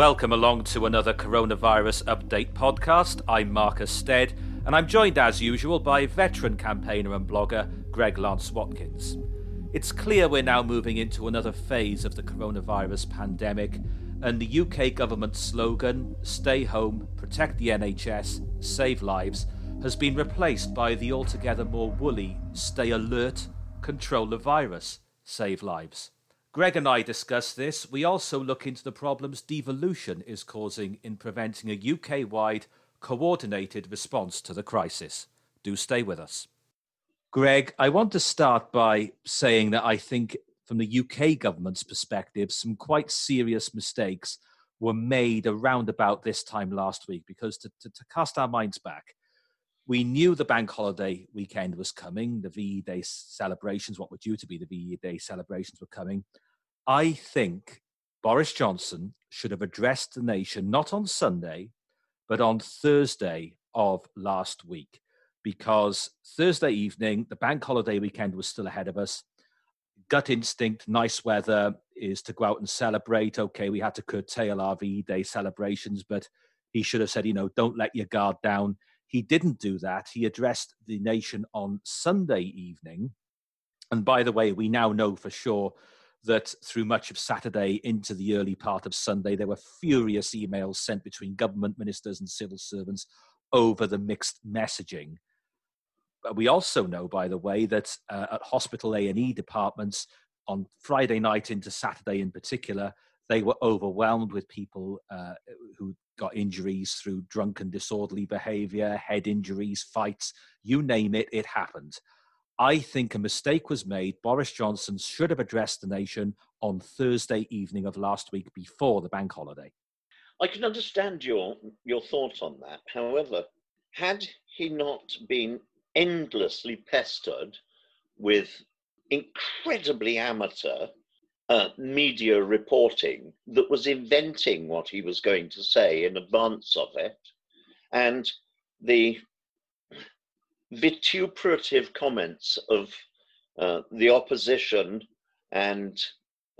Welcome along to another coronavirus update podcast. I'm Marcus Stead, and I'm joined as usual by veteran campaigner and blogger Greg Lance Watkins. It's clear we're now moving into another phase of the coronavirus pandemic, and the UK government's slogan, Stay Home, Protect the NHS, Save Lives, has been replaced by the altogether more woolly, Stay Alert, Control the Virus, Save Lives. Greg and I discuss this. We also look into the problems devolution is causing in preventing a UK wide coordinated response to the crisis. Do stay with us. Greg, I want to start by saying that I think, from the UK government's perspective, some quite serious mistakes were made around about this time last week because to, to, to cast our minds back, we knew the bank holiday weekend was coming. The VE Day celebrations, what were due to be the VE Day celebrations, were coming. I think Boris Johnson should have addressed the nation not on Sunday, but on Thursday of last week, because Thursday evening, the bank holiday weekend was still ahead of us. Gut instinct, nice weather is to go out and celebrate. Okay, we had to curtail our VE Day celebrations, but he should have said, you know, don't let your guard down he didn't do that. He addressed the nation on Sunday evening. And by the way, we now know for sure that through much of Saturday into the early part of Sunday, there were furious emails sent between government ministers and civil servants over the mixed messaging. But we also know, by the way, that uh, at hospital A&E departments on Friday night into Saturday in particular, they were overwhelmed with people uh, who got injuries through drunken, disorderly behavior, head injuries, fights, you name it, it happened. I think a mistake was made. Boris Johnson should have addressed the nation on Thursday evening of last week before the bank holiday. I can understand your your thoughts on that. However, had he not been endlessly pestered with incredibly amateur uh, media reporting that was inventing what he was going to say in advance of it, and the vituperative comments of uh, the opposition and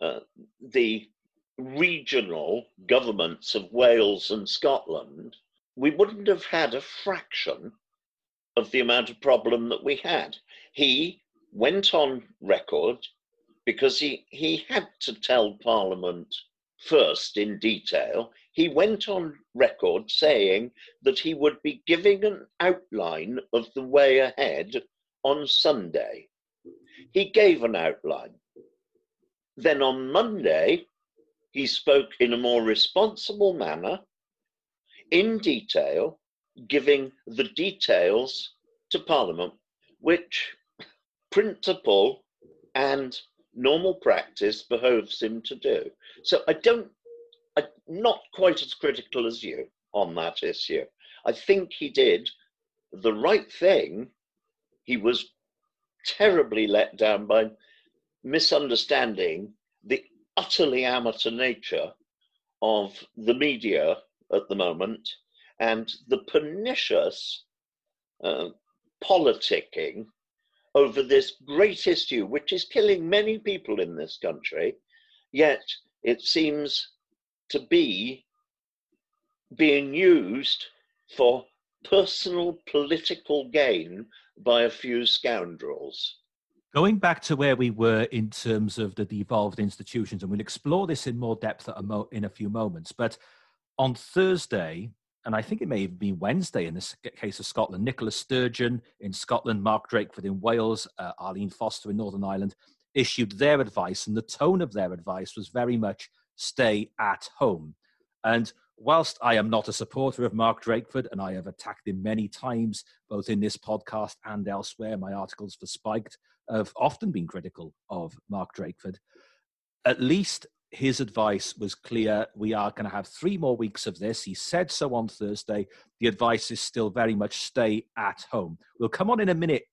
uh, the regional governments of Wales and Scotland, we wouldn't have had a fraction of the amount of problem that we had. He went on record because he, he had to tell Parliament first in detail. He went on record saying that he would be giving an outline of the way ahead on Sunday. He gave an outline. Then on Monday, he spoke in a more responsible manner, in detail, giving the details to Parliament, which principle and normal practice behoves him to do. So I don't, I'm not quite as critical as you on that issue. I think he did the right thing. He was terribly let down by misunderstanding the utterly amateur nature of the media at the moment and the pernicious uh, politicking over this great issue, which is killing many people in this country, yet it seems to be being used for personal political gain by a few scoundrels. Going back to where we were in terms of the devolved institutions, and we'll explore this in more depth in a few moments, but on Thursday, and I think it may be Wednesday in this case of Scotland. Nicola Sturgeon in Scotland, Mark Drakeford in Wales, uh, Arlene Foster in Northern Ireland issued their advice, and the tone of their advice was very much stay at home. And whilst I am not a supporter of Mark Drakeford, and I have attacked him many times, both in this podcast and elsewhere, my articles for Spiked have often been critical of Mark Drakeford. At least his advice was clear. We are going to have three more weeks of this. He said so on Thursday. The advice is still very much stay at home. We'll come on in a minute,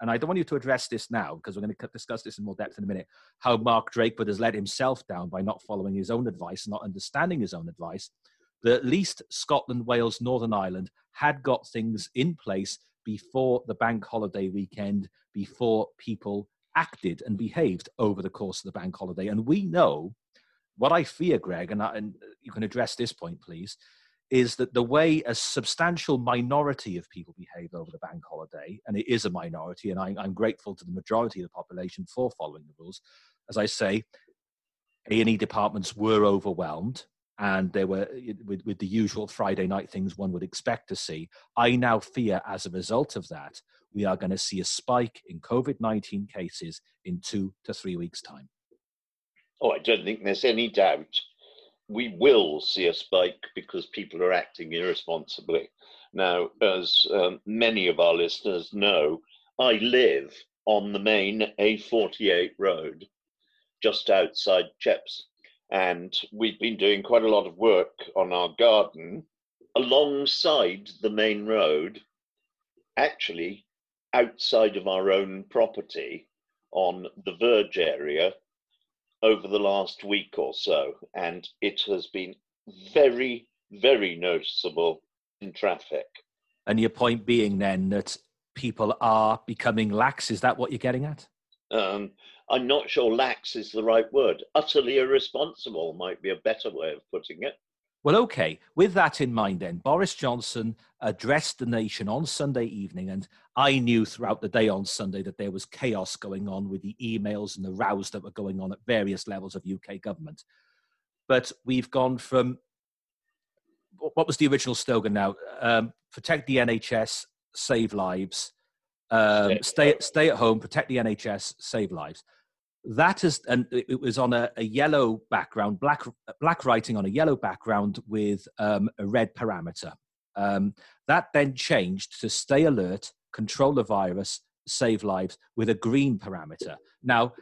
and I don't want you to address this now because we're going to discuss this in more depth in a minute. How Mark Drakeford has let himself down by not following his own advice, not understanding his own advice. But at least Scotland, Wales, Northern Ireland had got things in place before the bank holiday weekend, before people acted and behaved over the course of the bank holiday. And we know what I fear, Greg, and, I, and you can address this point, please, is that the way a substantial minority of people behave over the bank holiday, and it is a minority, and I, I'm grateful to the majority of the population for following the rules. As I say, A&E departments were overwhelmed and they were with, with the usual Friday night things one would expect to see. I now fear as a result of that, we are going to see a spike in COVID 19 cases in two to three weeks' time. Oh, I don't think there's any doubt we will see a spike because people are acting irresponsibly. Now, as um, many of our listeners know, I live on the main A48 road just outside Cheps. And we've been doing quite a lot of work on our garden alongside the main road, actually outside of our own property on the verge area over the last week or so, and it has been very, very noticeable in traffic. And your point being then that people are becoming lax, is that what you're getting at? Um, I'm not sure lax is the right word. Utterly irresponsible might be a better way of putting it. Well, okay. With that in mind, then, Boris Johnson addressed the nation on Sunday evening, and I knew throughout the day on Sunday that there was chaos going on with the emails and the rows that were going on at various levels of UK government. But we've gone from what was the original slogan now? Um, protect the NHS, save lives. Um, stay, stay at home, protect the NHS, save lives that is and it was on a, a, yellow background black black writing on a yellow background with um, a red parameter. Um, that then changed to stay alert control the virus save lives with a green parameter. Now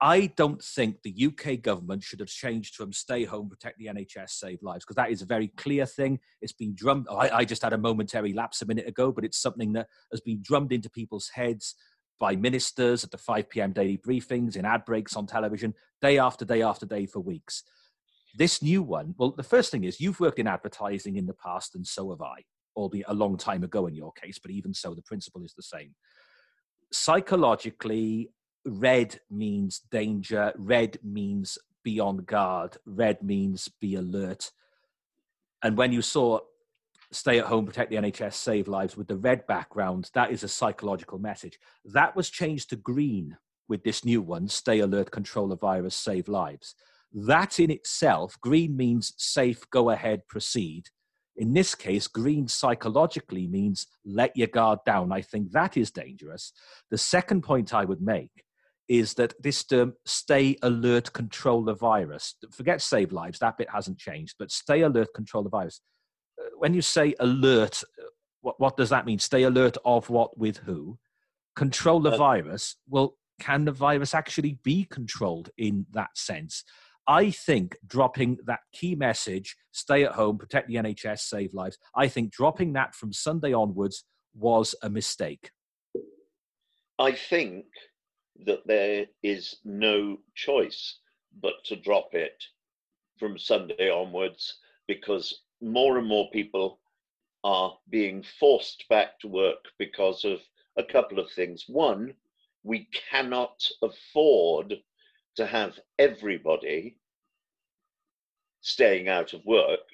i don't think the uk government should have changed from stay home protect the nhs save lives because that is a very clear thing. It's been drummed I, I just had a momentary lapse a minute ago but it's something that has been drummed into people's heads by ministers at the 5 p.m. daily briefings, in ad breaks on television, day after day after day for weeks. This new one, well, the first thing is you've worked in advertising in the past, and so have I, albeit a long time ago in your case, but even so, the principle is the same. Psychologically, red means danger, red means be on guard, red means be alert. And when you saw stay at home, protect the NHS, save lives with the red background, that is a psychological message. That was changed to green with this new one stay alert, control the virus, save lives. That in itself, green means safe, go ahead, proceed. In this case, green psychologically means let your guard down. I think that is dangerous. The second point I would make is that this term stay alert, control the virus. Forget save lives, that bit hasn't changed, but stay alert, control the virus when you say alert, what, what does that mean? Stay alert of what with who? Control the uh, virus. Well, can the virus actually be controlled in that sense? I think dropping that key message, stay at home, protect the NHS, save lives, I think dropping that from Sunday onwards was a mistake. I think that there is no choice but to drop it from Sunday onwards because more and more people are being forced back to work because of a couple of things. One, we cannot afford to have everybody staying out of work.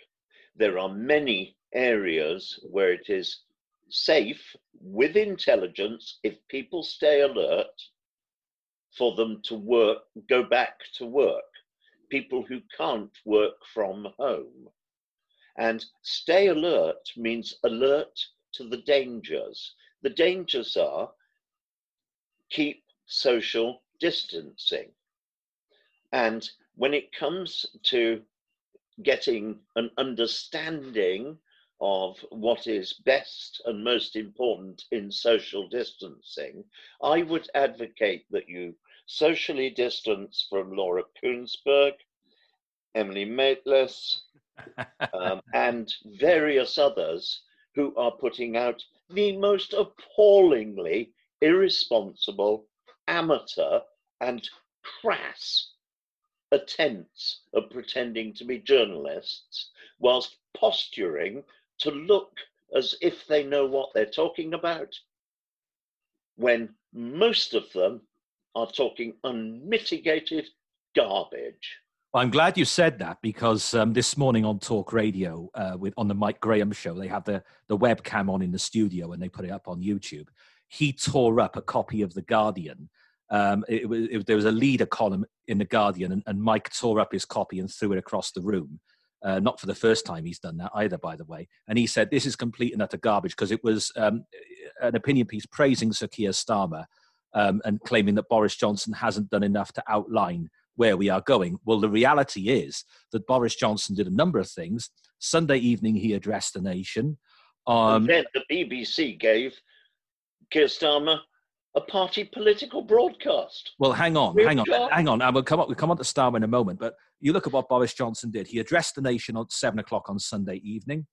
There are many areas where it is safe with intelligence if people stay alert for them to work, go back to work. People who can't work from home. And stay alert means alert to the dangers. The dangers are keep social distancing. And when it comes to getting an understanding of what is best and most important in social distancing, I would advocate that you socially distance from Laura Kuenssberg, Emily Maitlis, um, and various others who are putting out the most appallingly irresponsible, amateur, and crass attempts of pretending to be journalists whilst posturing to look as if they know what they're talking about when most of them are talking unmitigated garbage. Well, I'm glad you said that because um, this morning on Talk Radio, uh, with on the Mike Graham show, they have the the webcam on in the studio and they put it up on YouTube. He tore up a copy of the Guardian. Um, it, it, it, there was a leader column in the Guardian, and, and, Mike tore up his copy and threw it across the room. Uh, not for the first time he's done that either, by the way. And he said this is complete and utter garbage because it was um, an opinion piece praising Sir Keir Starmer um, and claiming that Boris Johnson hasn't done enough to outline where we are going. Well, the reality is that Boris Johnson did a number of things. Sunday evening, he addressed the nation. Um, then the BBC gave Keir Starmer a party political broadcast. Well, hang on, hang on, hang on. I will come up. We'll come on to Starmer in a moment, but you look at what Boris Johnson did. He addressed the nation at seven o'clock on Sunday evening.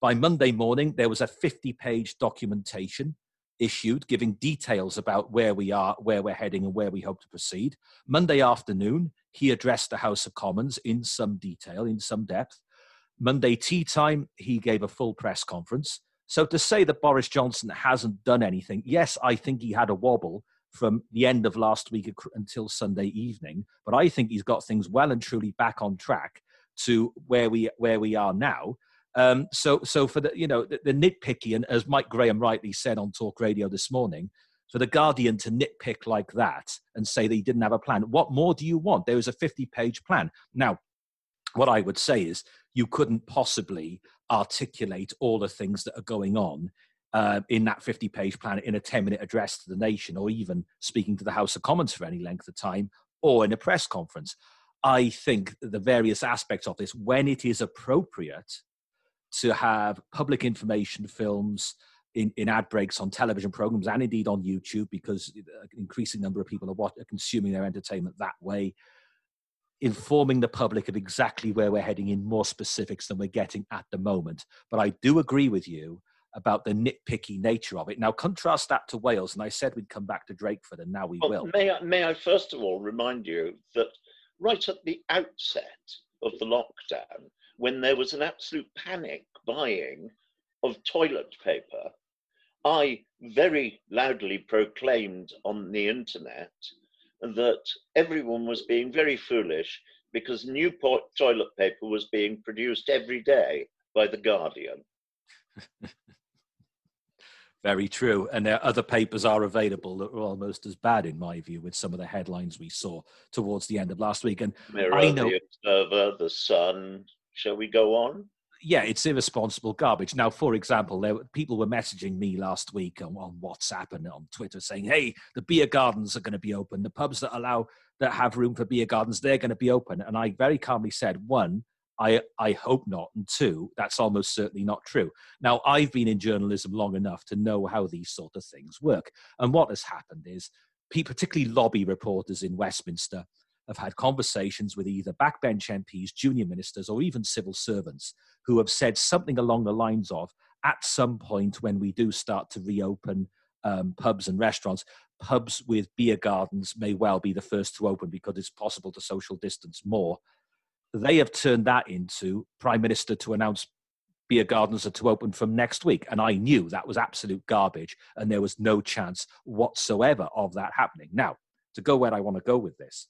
By Monday morning, there was a 50-page documentation issued giving details about where we are, where we're heading, and where we hope to proceed. Monday afternoon, he addressed the House of Commons in some detail, in some depth. Monday tea time, he gave a full press conference. So to say that Boris Johnson hasn't done anything, yes, I think he had a wobble from the end of last week until Sunday evening, but I think he's got things well and truly back on track to where we where we are now. Um, so, so for the you know the, the nitpicky, and as Mike Graham rightly said on Talk Radio this morning, for the Guardian to nitpick like that and say that he didn't have a plan, what more do you want? There was a 50-page plan. Now, what I would say is you couldn't possibly articulate all the things that are going on uh, in that 50 page plan in a 10 minute address to the nation or even speaking to the House of Commons for any length of time or in a press conference. I think the various aspects of this, when it is appropriate, to have public information films in, in ad breaks on television programs and indeed on YouTube because uh, an increasing number of people are, are consuming their entertainment that way. Informing the public of exactly where we're heading in more specifics than we're getting at the moment. But I do agree with you about the nitpicky nature of it. Now, contrast that to Wales, and I said we'd come back to Drakeford, and now we well, will. May I, may I first of all remind you that right at the outset of the lockdown, when there was an absolute panic buying of toilet paper, I very loudly proclaimed on the internet that everyone was being very foolish because newsprint toilet paper was being produced every day by The Guardian. Very true. And there other papers are available that are almost as bad, in my view, with some of the headlines we saw towards the end of last week. And Mirror, I know, the Observer, the Sun, Shall we go on? Yeah, it's irresponsible garbage. Now, for example, there people were messaging me last week on, on WhatsApp and on Twitter saying, "Hey, the beer gardens are going to be open. The pubs that allow that have room for beer gardens, they're going to be open." And I very calmly said, one, I, I hope not. And two, that's almost certainly not true. Now, I've been in journalism long enough to know how these sort of things work. And what has happened is, particularly lobby reporters in Westminster, have had conversations with either backbench MPs, junior ministers, or even civil servants who have said something along the lines of at some point when we do start to reopen um, pubs and restaurants, pubs with beer gardens may well be the first to open because it's possible to social distance more. They have turned that into Prime Minister to announce beer gardens are to open from next week. And I knew that was absolute garbage and there was no chance whatsoever of that happening. Now, to go where I want to go with this,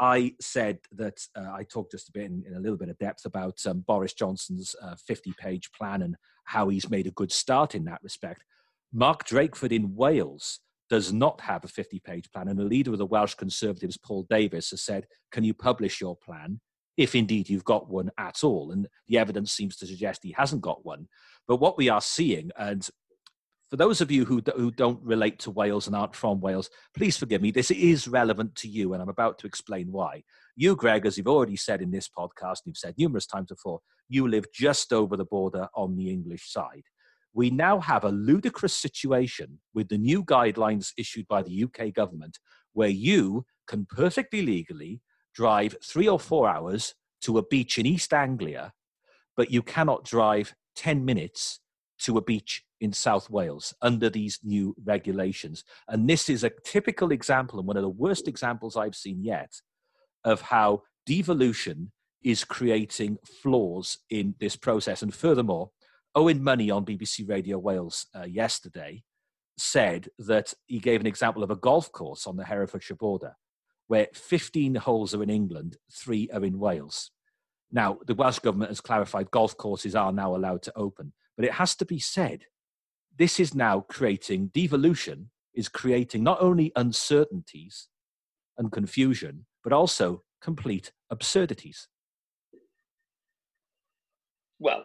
I said that uh, I talked just a bit in, in, a little bit of depth about um, Boris Johnson's 50 uh, page plan and how he's made a good start in that respect. Mark Drakeford in Wales does not have a 50 page plan, and the leader of the Welsh Conservatives, Paul Davies, has said, Can you publish your plan? If indeed you've got one at all. And the evidence seems to suggest he hasn't got one. But what we are seeing, and for those of you who, who don't relate to Wales and aren't from Wales, please forgive me. This is relevant to you, and I'm about to explain why. You, Greg, as you've already said in this podcast, and you've said numerous times before, you live just over the border on the English side. We now have a ludicrous situation with the new guidelines issued by the UK government where you can perfectly legally drive three or four hours to a beach in East Anglia, but you cannot drive 10 minutes to a beach in South Wales under these new regulations. And this is a typical example, and one of the worst examples I've seen yet, of how devolution is creating flaws in this process. And furthermore, Owen Money on BBC Radio Wales uh, yesterday said that he gave an example of a golf course on the Herefordshire border where 15 holes are in England, three are in Wales. Now, the Welsh government has clarified golf courses are now allowed to open, but it has to be said this is now creating devolution, is creating not only uncertainties and confusion, but also complete absurdities. Well,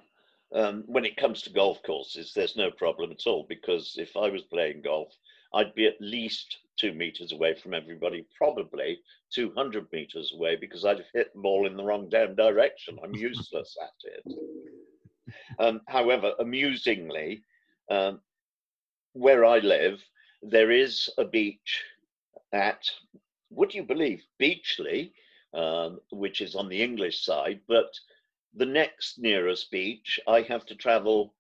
um, when it comes to golf courses, there's no problem at all because if I was playing golf, I'd be at least two meters away from everybody, probably 200 meters away because I'd have hit the ball in the wrong damn direction. I'm useless at it. Um, however, amusingly, um, where I live, there is a beach at, would you believe, Beachley, um, which is on the English side, but the next nearest beach, I have to travel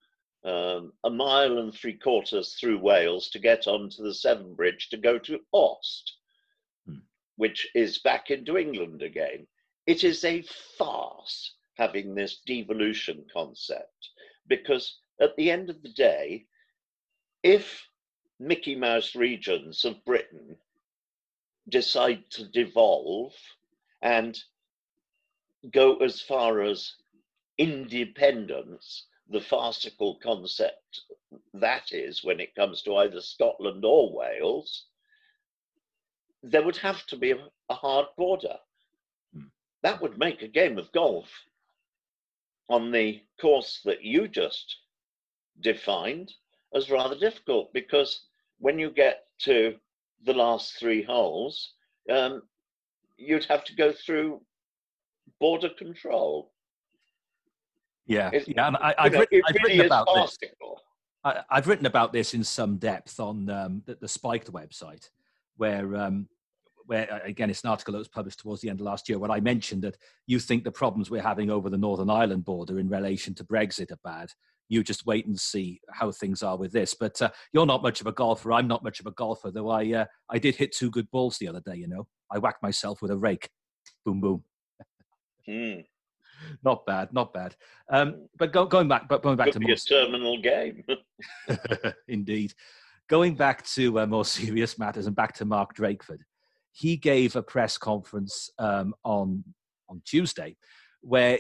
um, a mile and three quarters through Wales to get onto the Severn Bridge to go to Aust, hmm. which is back into England again. It is a farce having this devolution concept because at the end of the day, if Mickey Mouse regions of Britain decide to devolve and go as far as independence, the farcical concept that is when it comes to either Scotland or Wales, there would have to be a, hard border. Hmm. That would make a game of golf on the course that you just defined as rather difficult because when you get to the last three holes, um, you'd have to go through border control. Yeah, it's, yeah. I, have written, I've written about this. I, have written about this in some depth on um, the, the, Spiked website, where um, where uh, again it's an article that was published towards the end of last year, where I mentioned that you think the problems we're having over the Northern Ireland border in relation to Brexit are bad. You just wait and see how things are with this. But uh, you're not much of a golfer. I'm not much of a golfer, though. I uh, I did hit two good balls the other day. You know, I whacked myself with a rake. Boom, boom. Mm. Not bad, not bad. Um, but go, going back, but going back Could to be more, a terminal game. indeed. Going back to uh, more serious matters and back to Mark Drakeford, he gave a press conference um, on on Tuesday where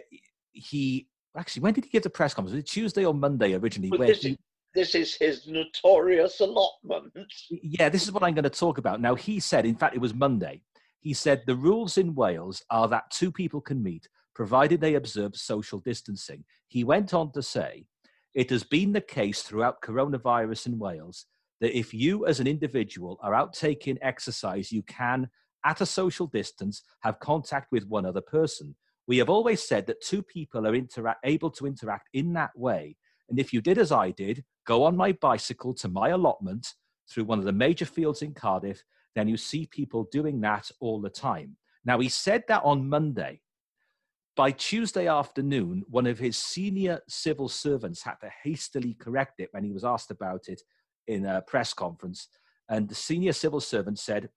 he actually when did he give the press conference? Was it Tuesday or Monday originally? Well, this, he, is, this is his notorious allotment. Yeah, this is what I'm going to talk about. Now he said, in fact, it was Monday. He said the rules in Wales are that two people can meet provided they observe social distancing. He went on to say, it has been the case throughout coronavirus in Wales that if you as an individual are out taking exercise, you can, at a social distance, have contact with one other person. We have always said that two people are able to interact in that way. And if you did as I did, go on my bicycle to my allotment through one of the major fields in Cardiff then you see people doing that all the time. Now, he said that on Monday. By Tuesday afternoon, one of his senior civil servants had to hastily correct it when he was asked about it in a press conference. And the senior civil servant said,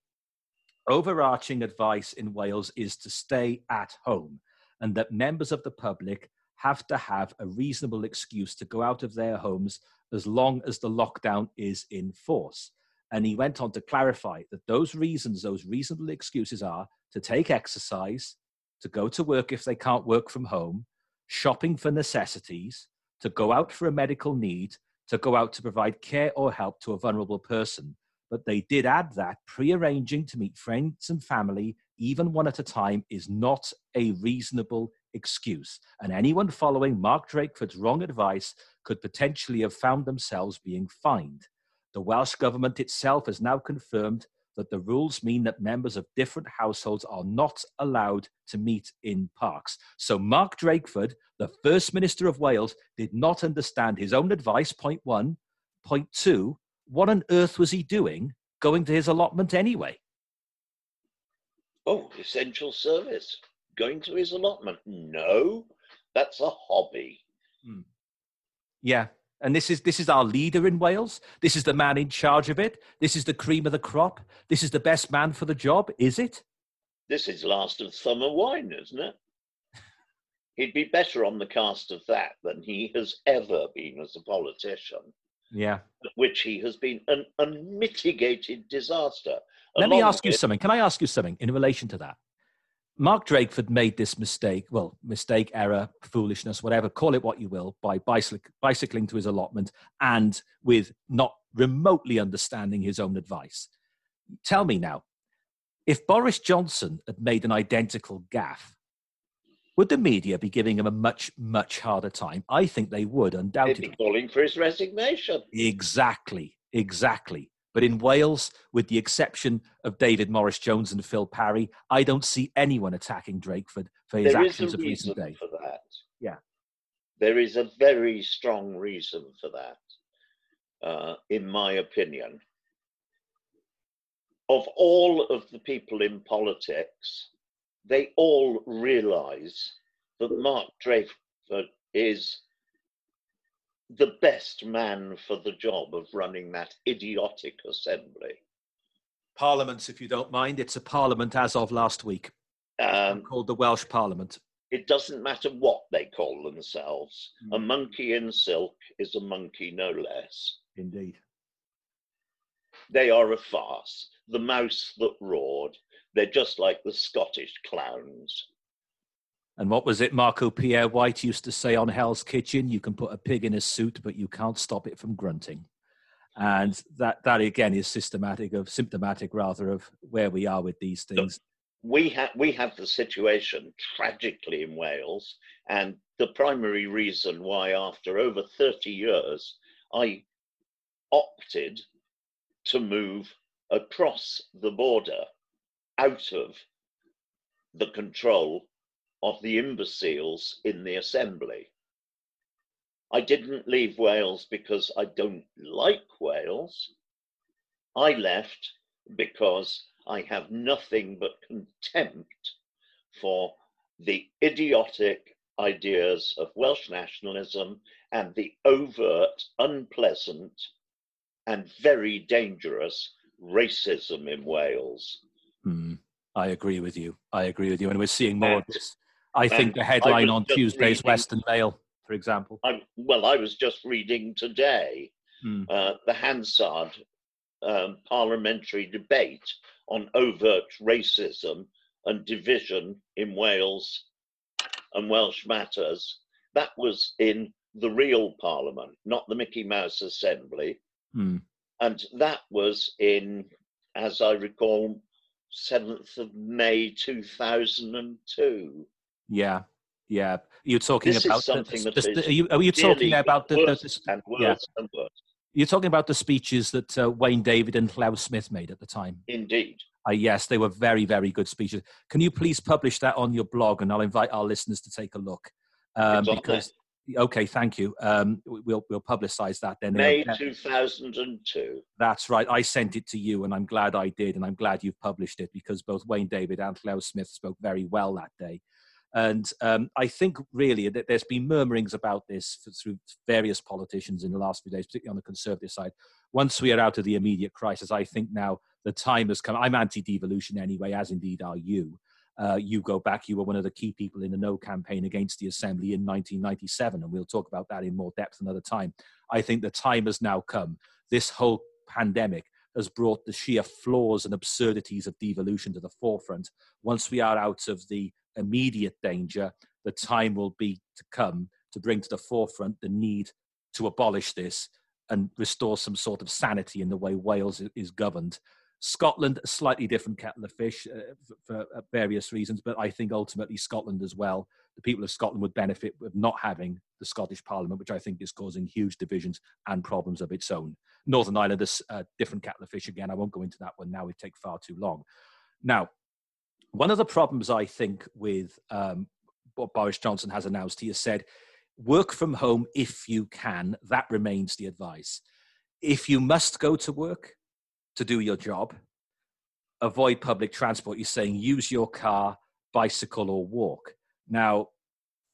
overarching advice in Wales is to stay at home and that members of the public have to have a reasonable excuse to go out of their homes as long as the lockdown is in force. And he went on to clarify that those reasons, those reasonable excuses are to take exercise, to go to work if they can't work from home, shopping for necessities, to go out for a medical need, to go out to provide care or help to a vulnerable person. But they did add that prearranging to meet friends and family, even one at a time, is not a reasonable excuse. And anyone following Mark Drakeford's wrong advice could potentially have found themselves being fined. The Welsh Government itself has now confirmed that the rules mean that members of different households are not allowed to meet in parks. So, Mark Drakeford, the First Minister of Wales, did not understand his own advice, point one. Point two, what on earth was he doing going to his allotment anyway? Oh, essential service. Going to his allotment. No, that's a hobby. Hmm. Yeah, and this is this is our leader in Wales. This is the man in charge of it. This is the cream of the crop. This is the best man for the job. Is it? This is last of summer wine, isn't it? He'd be better on the cast of that than he has ever been as a politician. Yeah. Which he has been an unmitigated disaster. Let me ask you something. Can I ask you something in relation to that? Mark Drakeford made this mistake, well, mistake, error, foolishness, whatever, call it what you will, by bicyc- bicycling to his allotment and with not remotely understanding his own advice. Tell me now, if Boris Johnson had made an identical gaffe, would the media be giving him a much, much harder time? I think they would, undoubtedly. They'd be calling for his resignation. Exactly, exactly. But in Wales, with the exception of David Morris Jones and Phil Parry, I don't see anyone attacking Drakeford for his there actions of recent days. For that. Yeah. There is a very strong reason for that, uh, in my opinion. Of all of the people in politics, they all realize that Mark Drakeford is the best man for the job of running that idiotic assembly. Parliament, if you don't mind, it's a parliament as of last week, um, called the Welsh Parliament. It doesn't matter what they call themselves. Mm. A monkey in silk is a monkey no less. Indeed. They are a farce. The mouse that roared. They're just like the Scottish clowns. And what was it Marco Pierre White used to say on Hell's Kitchen? You can put a pig in a suit, but you can't stop it from grunting. And that, that again is systematic of symptomatic rather of where we are with these things. we have we have the situation tragically in Wales, and the primary reason why, after over 30 years, I opted to move across the border out of the control of the imbeciles in the assembly. I didn't leave Wales because I don't like Wales. I left because I have nothing but contempt for the idiotic ideas of Welsh nationalism and the overt, unpleasant, and very dangerous racism in Wales. Mm, I agree with you. I agree with you. And we're seeing more and, of this I think the headline on Tuesday's reading, Western Mail, for example. I'm, well, I was just reading today hmm. uh, the Hansard um, parliamentary debate on overt racism and division in Wales and Welsh matters. That was in the real parliament, not the Mickey Mouse Assembly. Hmm. And that was in, as I recall, 7th of May 2002. Yeah, yeah. You're talking this about something the, the, the, are you, are you talking about the, the, and worse yeah. and worse. You're talking about the speeches that uh, Wayne David and Llew Smith made at the time. Indeed. Uh, yes, they were very, very good speeches. Can you please publish that on your blog, and I'll invite our listeners to take a look. Um, because okay, thank you. Um, we'll we'll publicise that then. May two thousand and two. That's right. I sent it to you, and I'm glad I did, and I'm glad you've published it because both Wayne David and Llew Smith spoke very well that day. And um, I think really that there's been murmurings about this through various politicians in the last few days, particularly on the Conservative side. Once we are out of the immediate crisis, I think now the time has come. I'm anti devolution anyway, as indeed are you. Uh, you go back, you were one of the key people in the No campaign against the Assembly in 1997, and we'll talk about that in more depth another time. I think the time has now come. This whole pandemic has brought the sheer flaws and absurdities of devolution to the forefront. Once we are out of the immediate danger, the time will be to come to bring to the forefront the need to abolish this and restore some sort of sanity in the way Wales is governed. Scotland, a slightly different kettle of fish uh, for, for uh, various reasons, but I think ultimately Scotland as well. The people of Scotland would benefit with not having the Scottish Parliament, which I think is causing huge divisions and problems of its own. Northern Ireland is a different kettle of fish again. I won't go into that one now, it'd take far too long. Now, one of the problems I think with um, what Boris Johnson has announced, he has said, work from home if you can. That remains the advice. If you must go to work to do your job, avoid public transport. He's saying use your car, bicycle, or walk. Now,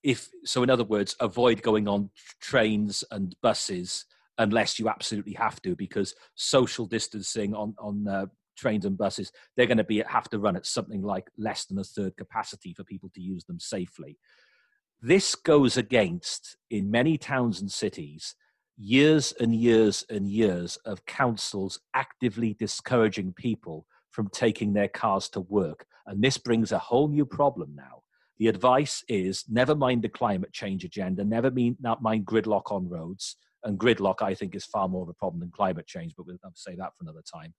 if so, in other words, avoid going on trains and buses unless you absolutely have to, because social distancing on on uh, trains and buses, they're going to be have to run at something like less than a third capacity for people to use them safely. This goes against, in many towns and cities, years and years and years of councils actively discouraging people from taking their cars to work. And this brings a whole new problem now. The advice is never mind the climate change agenda, never mean, not mind gridlock on roads. And gridlock, I think, is far more of a problem than climate change, but we'll say that for another time.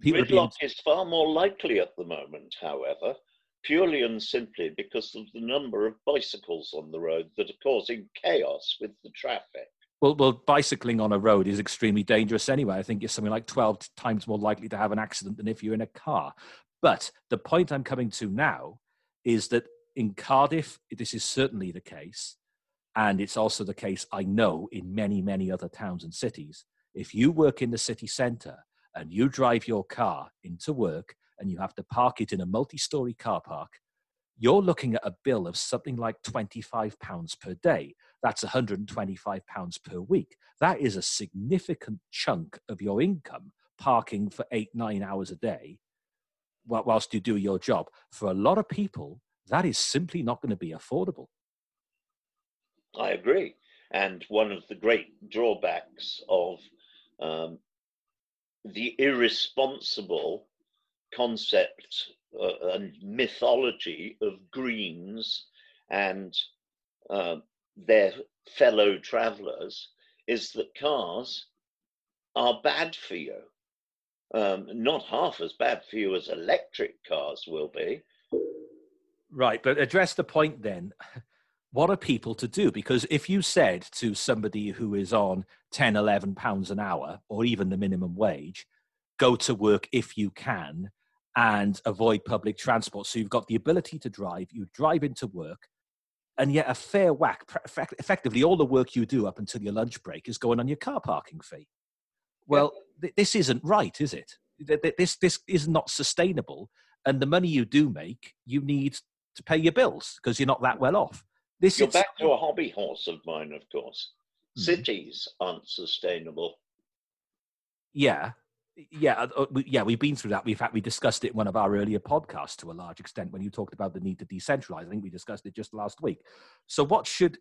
People gridlock is far more likely at the moment, however, purely and simply because of the number of bicycles on the road that are causing chaos with the traffic. Well, well, bicycling on a road is extremely dangerous anyway. I think it's something like 12 times more likely to have an accident than if you're in a car. But the point I'm coming to now is that in Cardiff, this is certainly the case. And it's also the case, I know, in many, many other towns and cities. If you work in the city centre and you drive your car into work and you have to park it in a multi story car park, you're looking at a bill of something like £25 per day. That's £125 per week. That is a significant chunk of your income parking for eight, nine hours a day whilst you do your job. For a lot of people, that is simply not going to be affordable. I agree. And one of the great drawbacks of um, the irresponsible concept uh, and mythology of Greens and uh, their fellow travelers is that cars are bad for you. Um, not half as bad for you as electric cars will be. Right, but address the point then. What are people to do? Because if you said to somebody who is on 10, 11 pounds an hour, or even the minimum wage, go to work if you can, and avoid public transport. So you've got the ability to drive, you drive into work, and yet a fair whack, effectively all the work you do up until your lunch break is going on your car parking fee. Well, th- this isn't right, is it? This, this is not sustainable. And the money you do make, you need to pay your bills because you're not that well off. This You're is... back to a hobby horse of mine, of course. Mm-hmm. Cities aren't sustainable. Yeah, yeah, uh, uh, yeah, we've been through that. We've had, we discussed it in one of our earlier podcasts to a large extent when you talked about the need to decentralize. I think we discussed it just last week. So, what should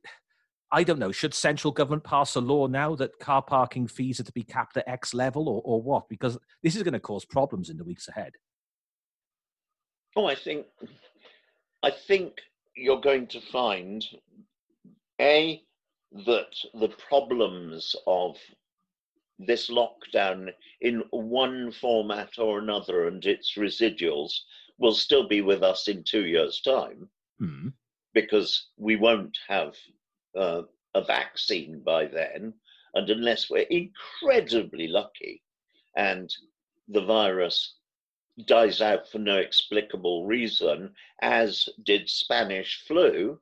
I don't know? Should central government pass a law now that car parking fees are to be capped at X level, or, or what? Because this is going to cause problems in the weeks ahead. Oh, I think, I think you're going to find a that the problems of this lockdown in one format or another and its residuals will still be with us in two years' time mm. because we won't have uh, a vaccine by then. And unless we're incredibly lucky and the virus dies out for no explicable reason, as did Spanish flu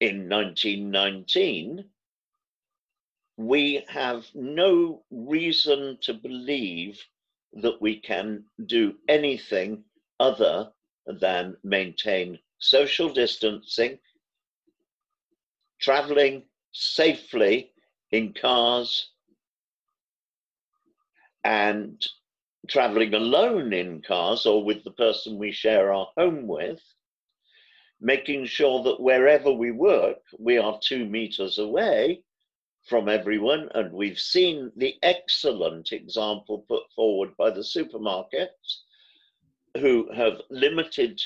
in 1919, we have no reason to believe that we can do anything other than maintain social distancing, traveling safely in cars, and traveling alone in cars or with the person we share our home with, making sure that wherever we work, we are two meters away from everyone. And we've seen the excellent example put forward by the supermarkets who have limited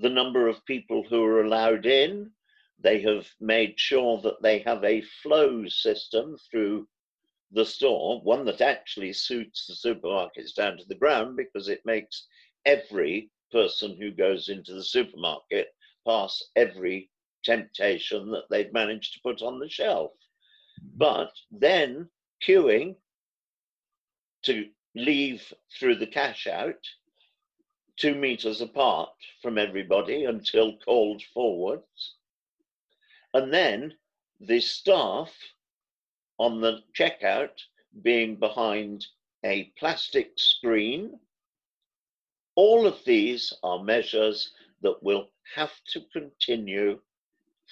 the number of people who are allowed in. They have made sure that they have a flow system through the store, one that actually suits the supermarkets down to the ground because it makes every person who goes into the supermarket pass every temptation that they've managed to put on the shelf but then queuing to leave through the cash out two meters apart from everybody until called forwards. And then the staff on the checkout being behind a plastic screen. All of these are measures that will have to continue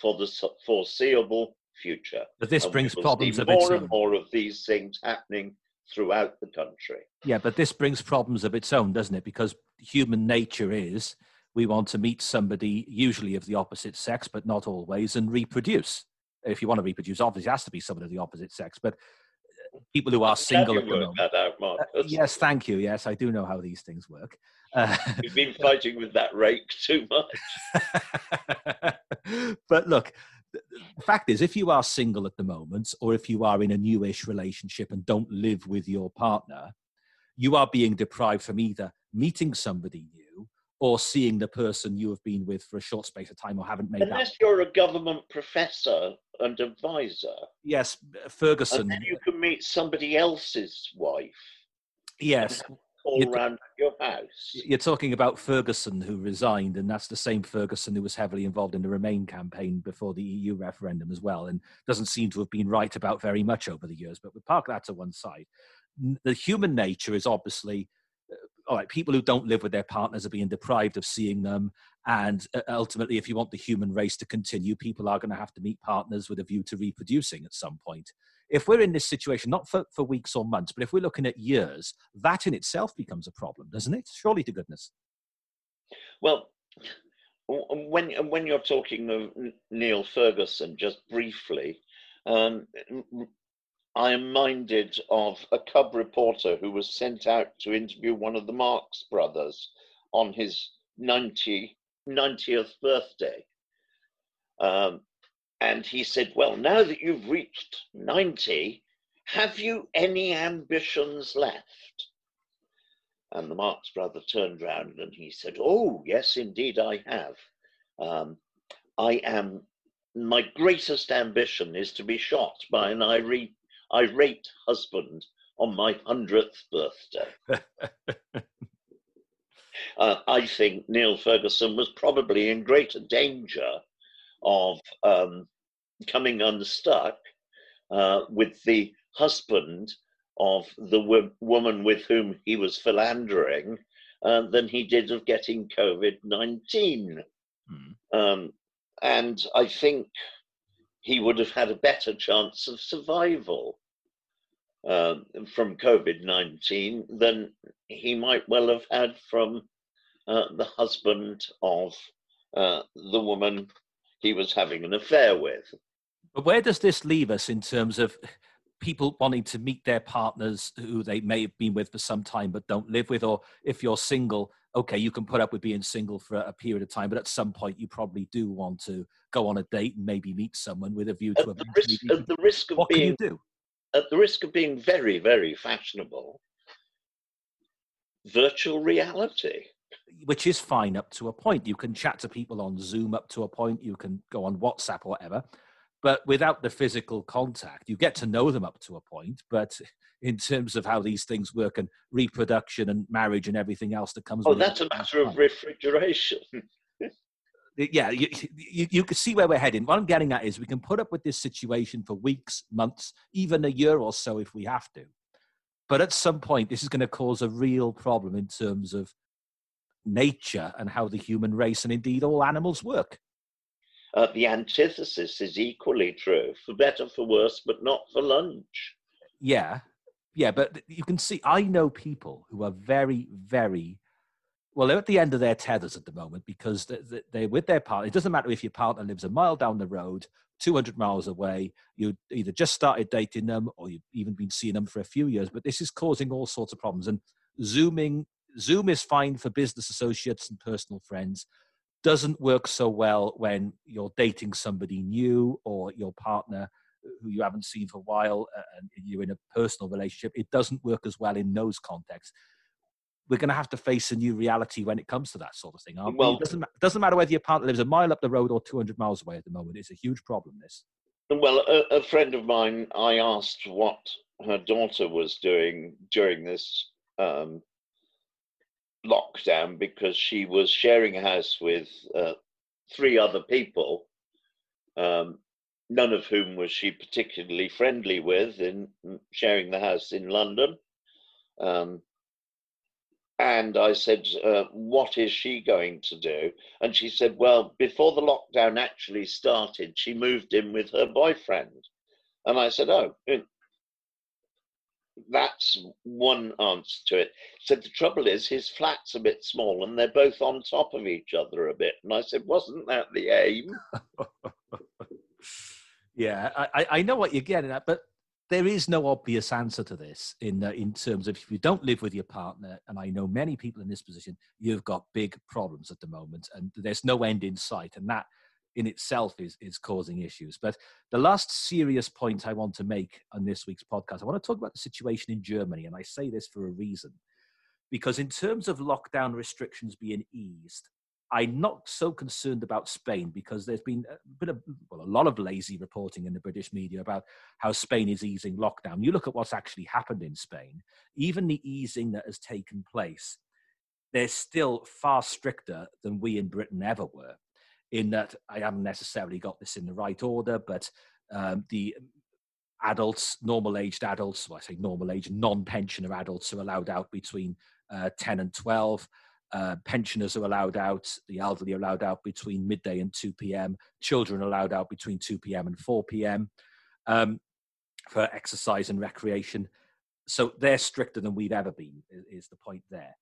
for the foreseeable future. But this and brings problems of more its own. and more of these things happening throughout the country. Yeah, but this brings problems of its own, doesn't it? Because human nature is we want to meet somebody, usually of the opposite sex, but not always, and reproduce. If you want to reproduce, obviously it has to be someone of the opposite sex. But uh, people who are single at the moment. Out, uh, yes, thank you. Yes, I do know how these things work. Uh, You've been fighting with that rake too much. but look, the fact is, if you are single at the moment, or if you are in a newish relationship and don't live with your partner, you are being deprived from either meeting somebody new or seeing the person you have been with for a short space of time or haven't made Unless that. you're a government professor and advisor. Yes, Ferguson. And then you can meet somebody else's wife. Yes. All you're, around your house. You're talking about Ferguson, who resigned, and that's the same Ferguson who was heavily involved in the Remain campaign before the EU referendum as well, and doesn't seem to have been right about very much over the years. But we park that to one side. The human nature is obviously all right, people who don't live with their partners are being deprived of seeing them. And uh, ultimately, if you want the human race to continue, people are going to have to meet partners with a view to reproducing at some point. If we're in this situation, not for, for weeks or months, but if we're looking at years, that in itself becomes a problem, doesn't it? Surely to goodness. Well, when when you're talking of Neil Ferguson, just briefly, um, I am minded of a cub reporter who was sent out to interview one of the Marx brothers on his 90, 90th birthday. Um, and he said, Well, now that you've reached 90, have you any ambitions left? And the Marx brother turned round and he said, Oh, yes, indeed, I have. Um, I am, my greatest ambition is to be shot by an irate irate husband on my 100th birthday. uh, I think Neil Ferguson was probably in greater danger of um, coming unstuck uh, with the husband of the w- woman with whom he was philandering uh, than he did of getting COVID 19. Mm. Um, and I think he would have had a better chance of survival uh, from COVID 19 than he might well have had from uh, the husband of uh, the woman he was having an affair with. But where does this leave us in terms of people wanting to meet their partners who they may have been with for some time but don't live with? Or if you're single, okay, you can put up with being single for a period of time, but at some point you probably do want to go on a date and maybe meet someone with a view to at the risk, at the risk of what being, can you do? At the risk of being very, very fashionable, virtual reality. Which is fine up to a point. You can chat to people on Zoom up to a point. You can go on WhatsApp or whatever. But without the physical contact, you get to know them up to a point. But in terms of how these things work and reproduction and marriage and everything else that comes oh, that's a matter of refrigeration. yeah, you, you, you can see where we're heading. What I'm getting at is we can put up with this situation for weeks, months, even a year or so if we have to. But at some point, this is going to cause a real problem in terms of nature and how the human race and indeed all animals work. Uh, the antithesis is equally true for better, for worse, but not for lunch. Yeah, yeah, but you can see, I know people who are very, very well, they're at the end of their tethers at the moment because they're with their partner. It doesn't matter if your partner lives a mile down the road, 200 miles away. You either just started dating them or you've even been seeing them for a few years. But this is causing all sorts of problems. And zooming, Zoom is fine for business associates and personal friends. Doesn't work so well when you're dating somebody new or your partner who you haven't seen for a while and you're in a personal relationship. It doesn't work as well in those contexts we're going to have to face a new reality when it comes to that sort of thing. well, we? It doesn't, doesn't matter whether your partner lives a mile up the road or 200 miles away at the moment. It's a huge problem, this. Well, a, a friend of mine, I asked what her daughter was doing during this um, lockdown because she was sharing a house with uh, three other people, um, none of whom was she particularly friendly with in sharing the house in London. Um, and I said, uh, What is she going to do? And she said, Well, before the lockdown actually started, she moved in with her boyfriend. And I said, Oh, that's one answer to it. So The trouble is, his flat's a bit small and they're both on top of each other a bit. And I said, Wasn't that the aim? Yeah, I, I know what you're getting at, but there is no obvious answer to this in uh, in terms of if you don't live with your partner, and I know many people in this position, you've got big problems at the moment, and there's no end in sight, and that in itself is is causing issues. But the last serious point I want to make on this week's podcast, I want to talk about the situation in Germany, and I say this for a reason, because in terms of lockdown restrictions being eased, I'm not so concerned about Spain because there's been a bit of well, a lot of lazy reporting in the British media about how Spain is easing lockdown. You look at what's actually happened in Spain, even the easing that has taken place, they're still far stricter than we in Britain ever were. In that, I haven't necessarily got this in the right order, but um, the adults, normal aged adults, well, I say normal age, non pensioner adults are allowed out between uh, 10 and 12 uh, pensioners are allowed out, the elderly are allowed out between midday and 2 p.m., children are allowed out between 2 p.m. and 4 p.m. Um, for exercise and recreation. So they're stricter than we've ever been, is the point there.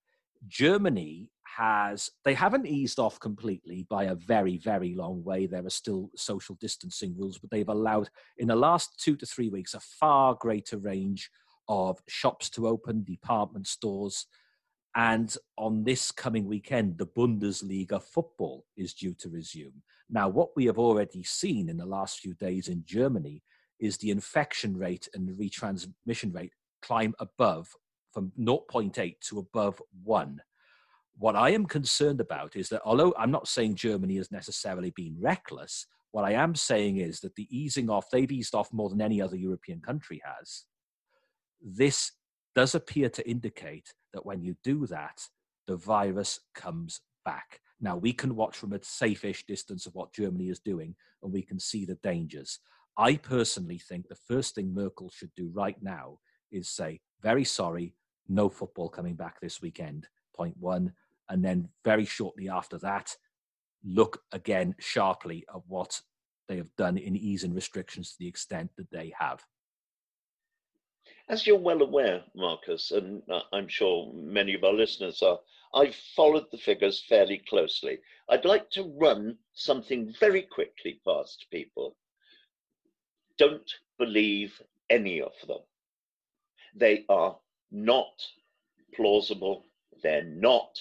Germany has, they haven't eased off completely by a very, very long way. There are still social distancing rules, but they've allowed, in the last two to three weeks, a far greater range of shops to open, department stores, and on this coming weekend, the Bundesliga football is due to resume. Now, what we have already seen in the last few days in Germany is the infection rate and the retransmission rate climb above from 0.8 to above 1. What I am concerned about is that although I'm not saying Germany has necessarily been reckless, what I am saying is that the easing off, they've eased off more than any other European country has. This does appear to indicate that when you do that, the virus comes back. Now, we can watch from a safe-ish distance of what Germany is doing, and we can see the dangers. I personally think the first thing Merkel should do right now is say, very sorry, no football coming back this weekend, point one. And then very shortly after that, look again sharply at what they have done in easing restrictions to the extent that they have. As you're well aware, Marcus, and uh, I'm sure many of our listeners are, I've followed the figures fairly closely. I'd like to run something very quickly past people. Don't believe any of them. They are not plausible, they're not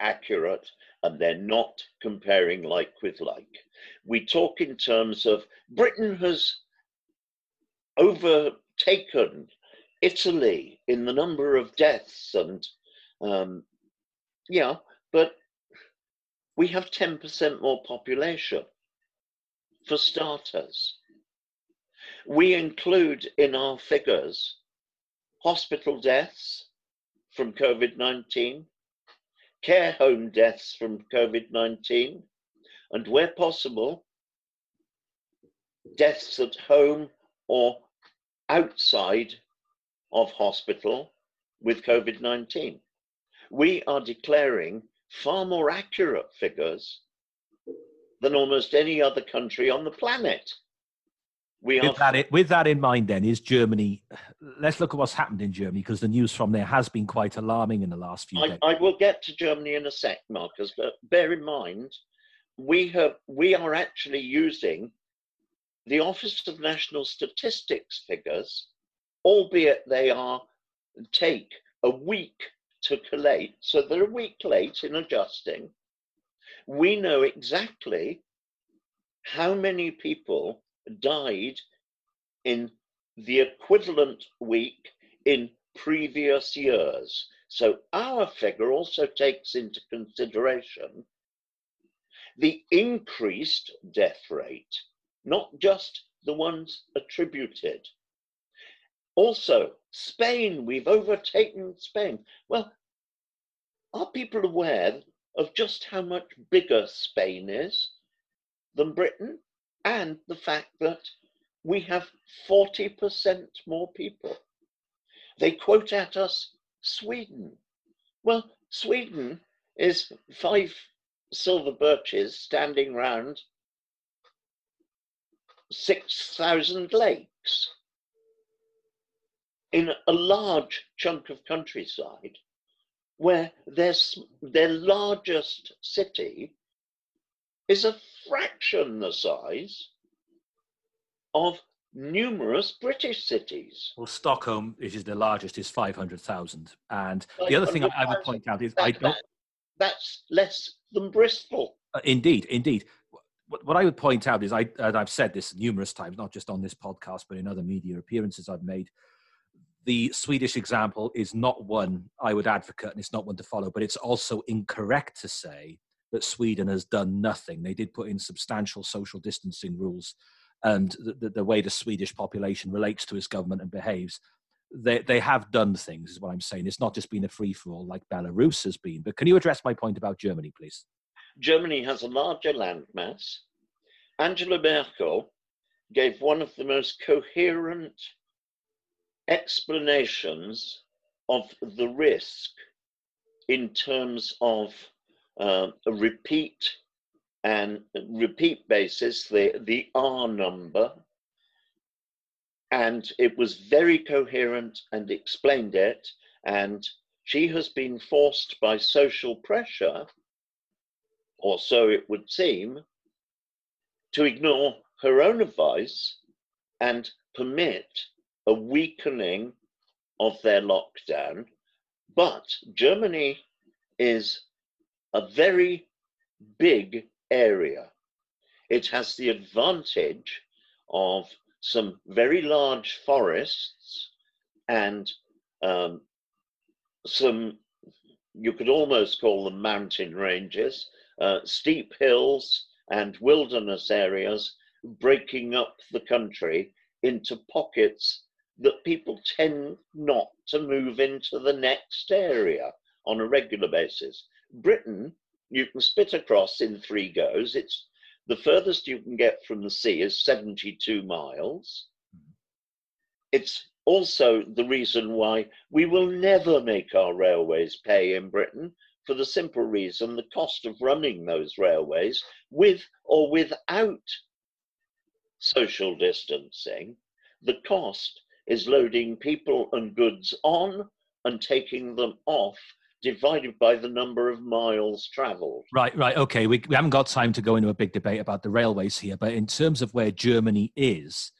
accurate, and they're not comparing like with like. We talk in terms of Britain has overtaken Italy in the number of deaths and um, yeah, but we have 10% more population for starters. We include in our figures hospital deaths from COVID 19, care home deaths from COVID 19, and where possible, deaths at home or outside of hospital with COVID 19. We are declaring far more accurate figures than almost any other country on the planet. We with, are... that, with that in mind, then, is Germany. Let's look at what's happened in Germany because the news from there has been quite alarming in the last few I, days. I will get to Germany in a sec, Marcus, but bear in mind, we have we are actually using the Office of National Statistics figures albeit they are take a week to collate, so they're a week late in adjusting. We know exactly how many people died in the equivalent week in previous years. So our figure also takes into consideration the increased death rate, not just the ones attributed. Also, Spain, we've overtaken Spain. Well, are people aware of just how much bigger Spain is than Britain and the fact that we have 40% more people? They quote at us Sweden. Well, Sweden is five silver birches standing round 6,000 lakes in a large chunk of countryside where their, their largest city is a fraction the size of numerous British cities. Well, Stockholm, which is the largest, is 500,000. And the other thing I would point out is I don't. that's less than Bristol. Uh, indeed, indeed. What, what I would point out is, I, and I've said this numerous times, not just on this podcast, but in other media appearances I've made. The Swedish example is not one I would advocate, and it's not one to follow, but it's also incorrect to say that Sweden has done nothing. They did put in substantial social distancing rules and the, the, the way the Swedish population relates to its government and behaves. They, they have done things, is what I'm saying. It's not just been a free for all like Belarus has been. But can you address my point about Germany, please? Germany has a larger landmass. Angela Merkel gave one of the most coherent explanations of the risk in terms of uh, repeat and repeat basis, the, the R number. And it was very coherent and explained it. And she has been forced by social pressure, or so it would seem, to ignore her own advice and permit a weakening of their lockdown. But Germany is a very big area. It has the advantage of some very large forests and um, some, you could almost call them mountain ranges, uh, steep hills and wilderness areas breaking up the country into pockets that people tend not to move into the next area on a regular basis. Britain you can spit across in three goes. It's the furthest you can get from the sea is 72 miles. Hmm. It's also the reason why we will never make our railways pay in Britain for the simple reason the cost of running those railways with or without social distancing, the cost is loading people and goods on and taking them off divided by the number of miles traveled. Right, right. Okay, we, we haven't got time to go into a big debate about the railways here, but in terms of where Germany is,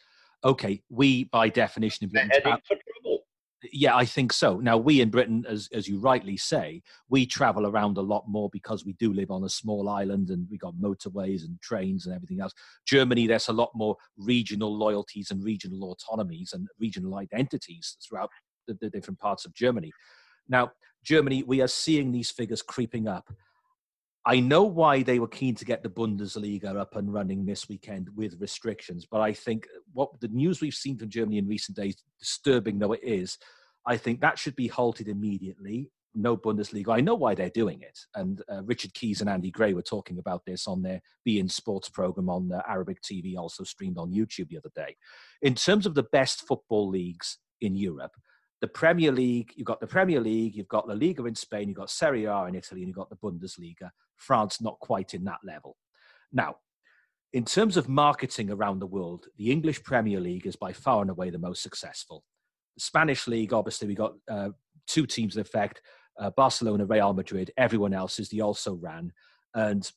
okay, we by definition heading for trouble. Yeah, I think so. Now, we in Britain, as, as you rightly say, we travel around a lot more because we do live on a small island and we got motorways and trains and everything else. Germany, there's a lot more regional loyalties and regional autonomies and regional identities throughout the, the different parts of Germany. Now, Germany, we are seeing these figures creeping up. I know why they were keen to get the Bundesliga up and running this weekend with restrictions, but I think what the news we've seen from Germany in recent days, disturbing though it is, I think that should be halted immediately. No Bundesliga. I know why they're doing it. And uh, Richard Keys and Andy Gray were talking about this on their beIN Sports program on uh, Arabic TV, also streamed on YouTube the other day. In terms of the best football leagues in Europe, the Premier League, you've got the Premier League, you've got La Liga in Spain, you've got Serie A in Italy, and you've got the Bundesliga. France not quite in that level. Now, in terms of marketing around the world, the English Premier League is by far and away the most successful. The Spanish League, obviously, we got uh, two teams in effect uh, Barcelona, Real Madrid. Everyone else is the also ran. And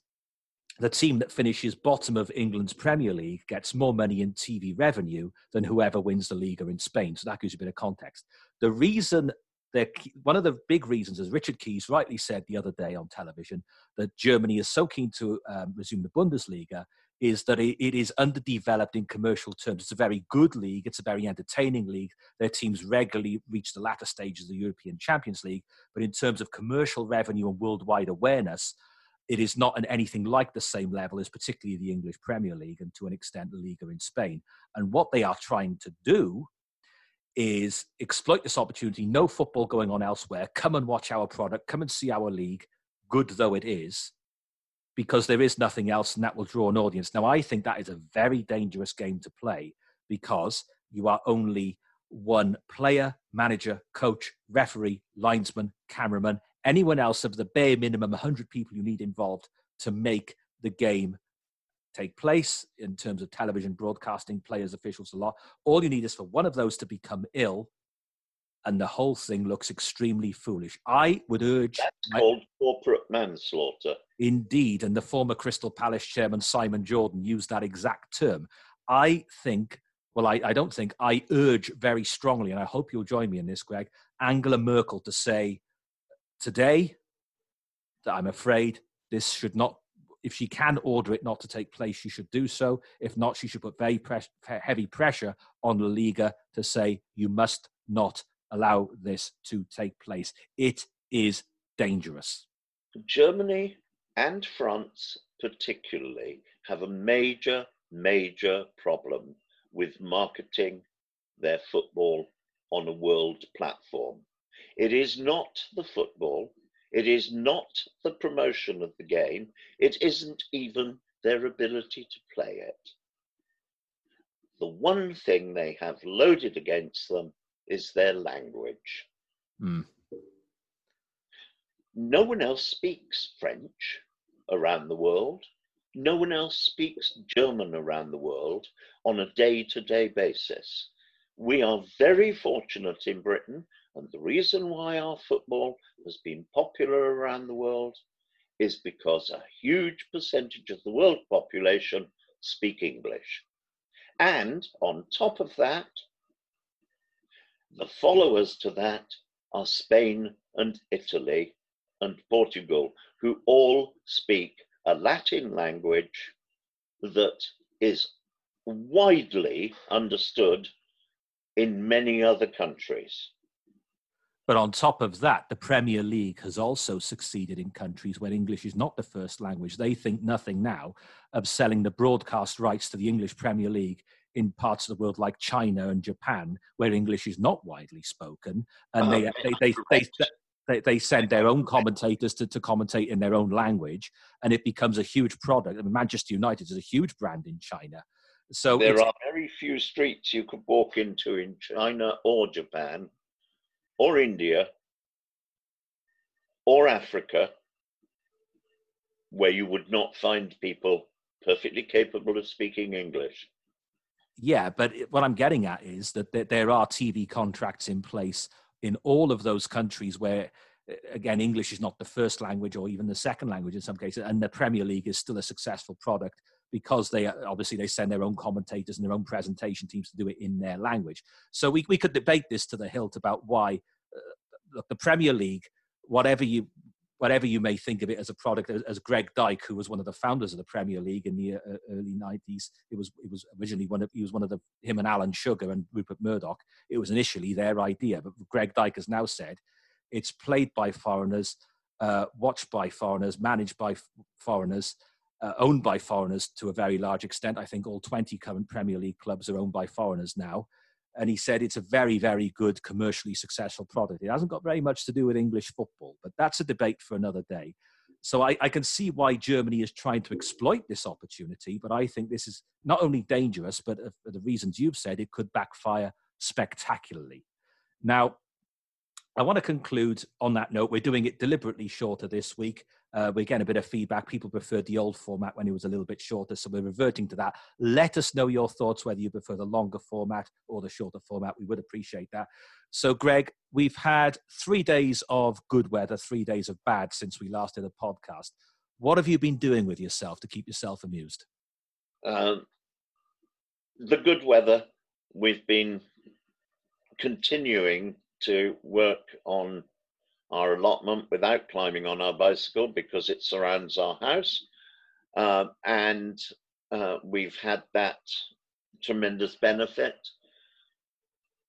the team that finishes bottom of England's Premier League gets more money in TV revenue than whoever wins the Liga in Spain. So that gives you a bit of context. The reason one of the big reasons, as Richard Keys rightly said the other day on television, that Germany is so keen to um, resume the Bundesliga is that it, it is underdeveloped in commercial terms. It's a very good league. It's a very entertaining league. Their teams regularly reach the latter stages of the European Champions League. But in terms of commercial revenue and worldwide awareness, it is not at anything like the same level as particularly the English Premier League and to an extent the Liga in Spain. And what they are trying to do is exploit this opportunity. No football going on elsewhere. Come and watch our product. Come and see our league, good though it is, because there is nothing else and that will draw an audience. Now, I think that is a very dangerous game to play because you are only one player, manager, coach, referee, linesman, cameraman, anyone else of the bare minimum 100 people you need involved to make the game take place in terms of television broadcasting players officials a lot. All you need is for one of those to become ill and the whole thing looks extremely foolish. I would urge that's my, called corporate manslaughter. Indeed and the former crystal palace chairman simon jordan used that exact term. I think well, I, I don't think, I urge very strongly, and I hope you'll join me in this, Greg, Angela Merkel to say today that I'm afraid this should not if she can order it not to take place, she should do so. If not, she should put very press, heavy pressure on La Liga to say, you must not allow this to take place. It is dangerous. Germany and France, particularly, have a major, major problem with marketing their football on a world platform. It is not the football, it is not the promotion of the game, it isn't even their ability to play it. The one thing they have loaded against them is their language. Mm. No one else speaks French around the world. No one else speaks German around the world on a day to day basis. We are very fortunate in Britain, and the reason why our football has been popular around the world is because a huge percentage of the world population speak English. And on top of that, the followers to that are Spain and Italy and Portugal, who all speak a Latin language that is widely understood in many other countries. But on top of that, the Premier League has also succeeded in countries where English is not the first language. They think nothing now of selling the broadcast rights to the English Premier League in parts of the world like China and Japan, where English is not widely spoken, and oh, they, they, they, they, they, send their own commentators to, to commentate in their own language, and it becomes a huge product. I mean, Manchester United is a huge brand in China. So there are very few streets you could walk into in China or Japan or India or Africa where you would not find people perfectly capable of speaking English. Yeah, but what I'm getting at is that there are TV contracts in place in all of those countries where again english is not the first language or even the second language in some cases and the premier league is still a successful product because they obviously they send their own commentators and their own presentation teams to do it in their language so we, we could debate this to the hilt about why uh, the premier league whatever you whatever you may think of it as a product, as Greg Dyke, who was one of the founders of the Premier League in the uh, early '90s, it was it was originally one of he was one of the him and Alan Sugar and Rupert Murdoch. It was initially their idea, but Greg Dyke has now said it's played by foreigners, uh, watched by foreigners, managed by f- foreigners. Uh, owned by foreigners to a very large extent. I think all 20 current Premier League clubs are owned by foreigners now and he said it's a very, very good commercially successful product. It hasn't got very much to do with English football, but that's a debate for another day. So I, I, can see why Germany is trying to exploit this opportunity, but I think this is not only dangerous, but for the reasons you've said, it could backfire spectacularly. Now, I want to conclude on that note. We're doing it deliberately shorter this week uh, we're getting a bit of feedback. People preferred the old format when it was a little bit shorter, so we're reverting to that. Let us know your thoughts, whether you prefer the longer format or the shorter format. We would appreciate that. So, Greg, we've had three days of good weather, three days of bad since we last did a podcast. What have you been doing with yourself to keep yourself amused? Um, the good weather, we've been continuing to work on our allotment without climbing on our bicycle because it surrounds our house. Uh, and uh, we've had that tremendous benefit.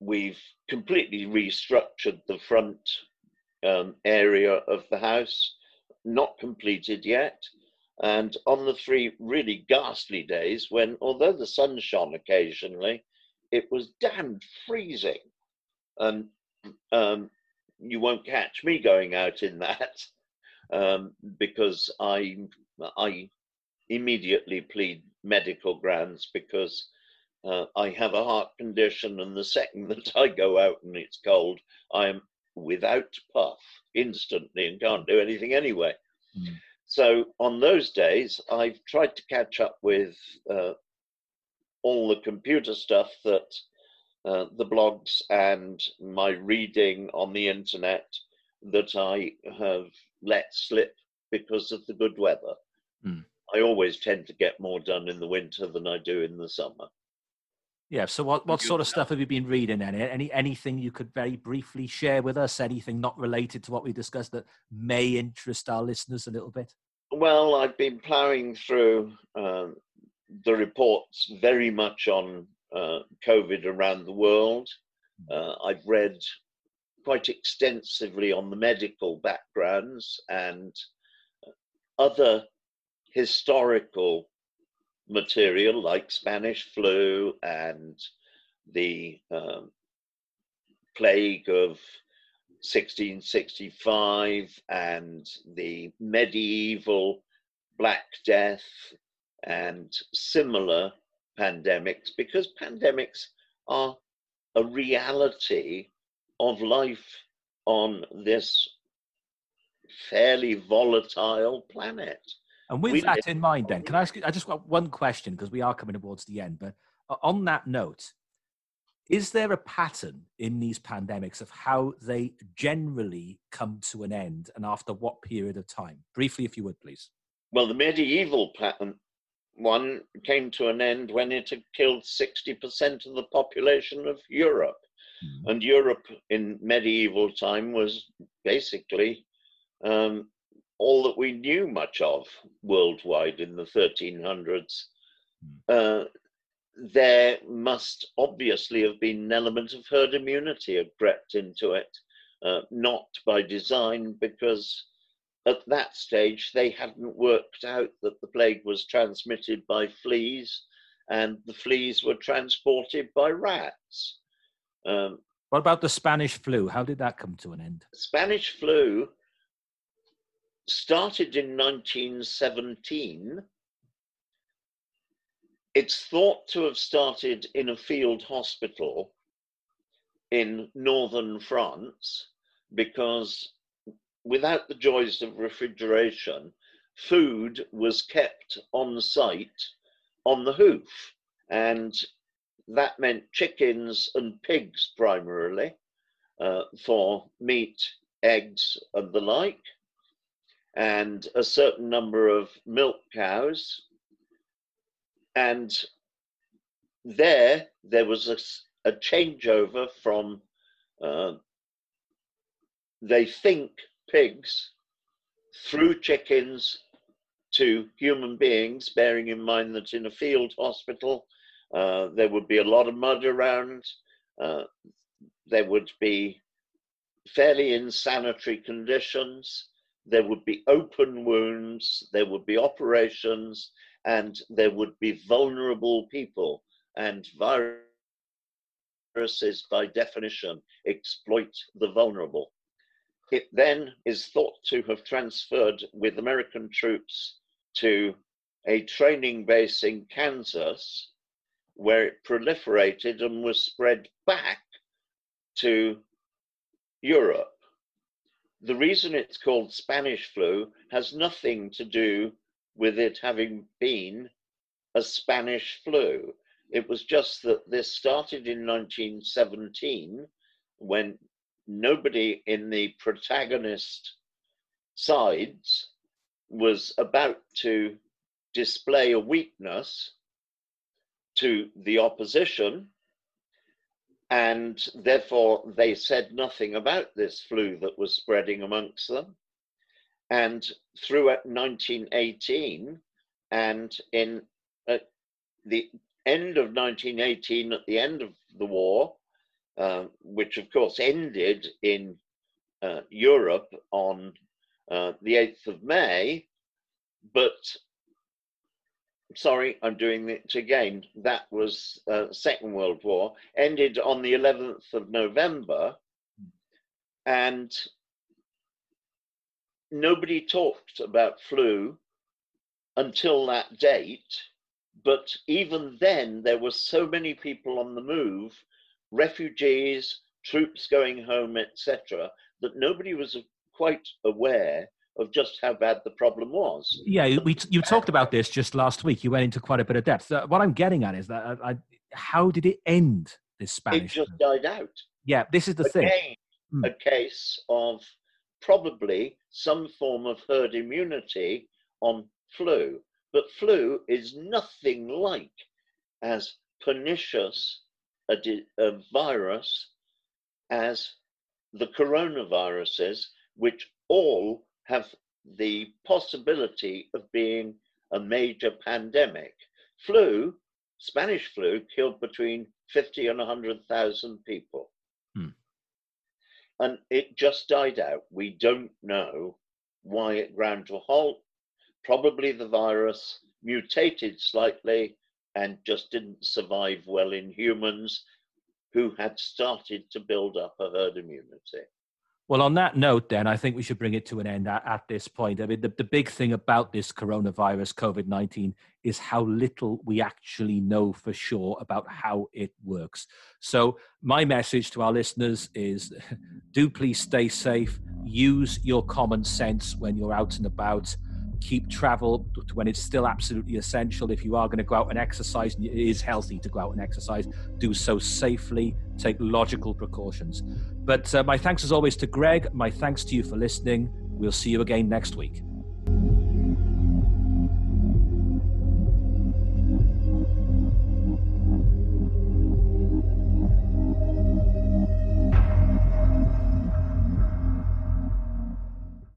We've completely restructured the front um, area of the house, not completed yet. And on the three really ghastly days when, although the sun shone occasionally, it was damned freezing. And um, you won't catch me going out in that um, because I I immediately plead medical grounds because uh, I have a heart condition, and the second that I go out and it's cold, I am without puff instantly and can't do anything anyway. Mm. So on those days, I've tried to catch up with uh, all the computer stuff that uh, the blogs and my reading on the internet that I have let slip because of the good weather. Mm. I always tend to get more done in the winter than I do in the summer. Yeah. So what, what sort of stuff have you been reading then? Any anything you could very briefly share with us? Anything not related to what we discussed that may interest our listeners a little bit? Well, I've been ploughing through um, the reports very much on uh, COVID around the world. Hmm. Uh, I've read quite extensively on the medical backgrounds and other historical material like Spanish flu and the um, plague of 1665 and the medieval Black Death and similar pandemics because pandemics are a reality of life on this fairly volatile planet. And with we that in mind, then, can I ask you? I just got one question because we are coming towards the end. But uh, on that note, is there a pattern in these pandemics of how they generally come to an end and after what period of time? Briefly, if you would, please. Well, the medieval pattern one came to an end when it had killed 60% of the population of Europe. Mm-hmm. And Europe in medieval time was basically um, all that we knew much of worldwide in the 1300s. Mm. Uh, there must obviously have been an element of herd immunity had crept into it, uh, not by design, because at that stage they hadn't worked out that the plague was transmitted by fleas and the fleas were transported by rats. Um, what about the Spanish flu? How did that come to an end? Spanish flu started in 1917. It's thought to have started in a field hospital in northern France because without the joys of refrigeration, food was kept on site on the hoof. And that meant chickens and pigs primarily uh, for meat, eggs, and the like and a certain number of milk cows. And there, there was a, a changeover from, uh, they think, pigs through chickens to human beings, bearing in mind that in a field hospital, uh, there would be a lot of mud around. Uh, there would be fairly insanitary conditions there would be open wounds, there would be operations, and there would be vulnerable people. And viruses, by definition, exploit the vulnerable. It then is thought to have transferred with American troops to a training base in Kansas, where it proliferated and was spread back to Europe the reason it's called Spanish flu has nothing to do with it having been a Spanish flu. It was just that this started in 1917 when nobody in the protagonist sides was about to display a weakness to the opposition and therefore they said nothing about this flu that was spreading amongst them. And throughout 1918 and in the end of 1918, at the end of the war, uh, which of course ended in uh, Europe on uh, the 8th of May, but sorry, I'm doing it again. That was uh, Second World War. Ended on the 11th of November, and nobody talked about flu until that date. But even then, there were so many people on the move, refugees, troops going home, etc., that nobody was quite aware of just how bad the problem was. Yeah, we you talked about this just last week. You went into quite a bit of depth. Uh, what I'm getting at is that uh, I, how did it end? This Spanish. It just died out. Yeah, this is the Again, thing. Hmm. A case of probably some form of herd immunity on flu, but flu is nothing like as pernicious a, a virus as the coronaviruses, which all have the possibility of being a major pandemic. Flu, Spanish flu, killed between 50 and 100,000 people. Hmm. And it just died out. We don't know why it ground to a halt. Probably the virus mutated slightly and just didn't survive well in humans who had started to build up a herd immunity. Well, on that note, then, I think we should bring it to an end at, at this point. I mean, the, the big thing about this coronavirus, COVID 19, is how little we actually know for sure about how it works. So, my message to our listeners is do please stay safe, use your common sense when you're out and about keep travel when it's still absolutely essential. If you are going to go out and exercise, and it is healthy to go out and exercise, do so safely, take logical precautions. But uh, my thanks as always to Greg. My thanks to you for listening. We'll see you again next week.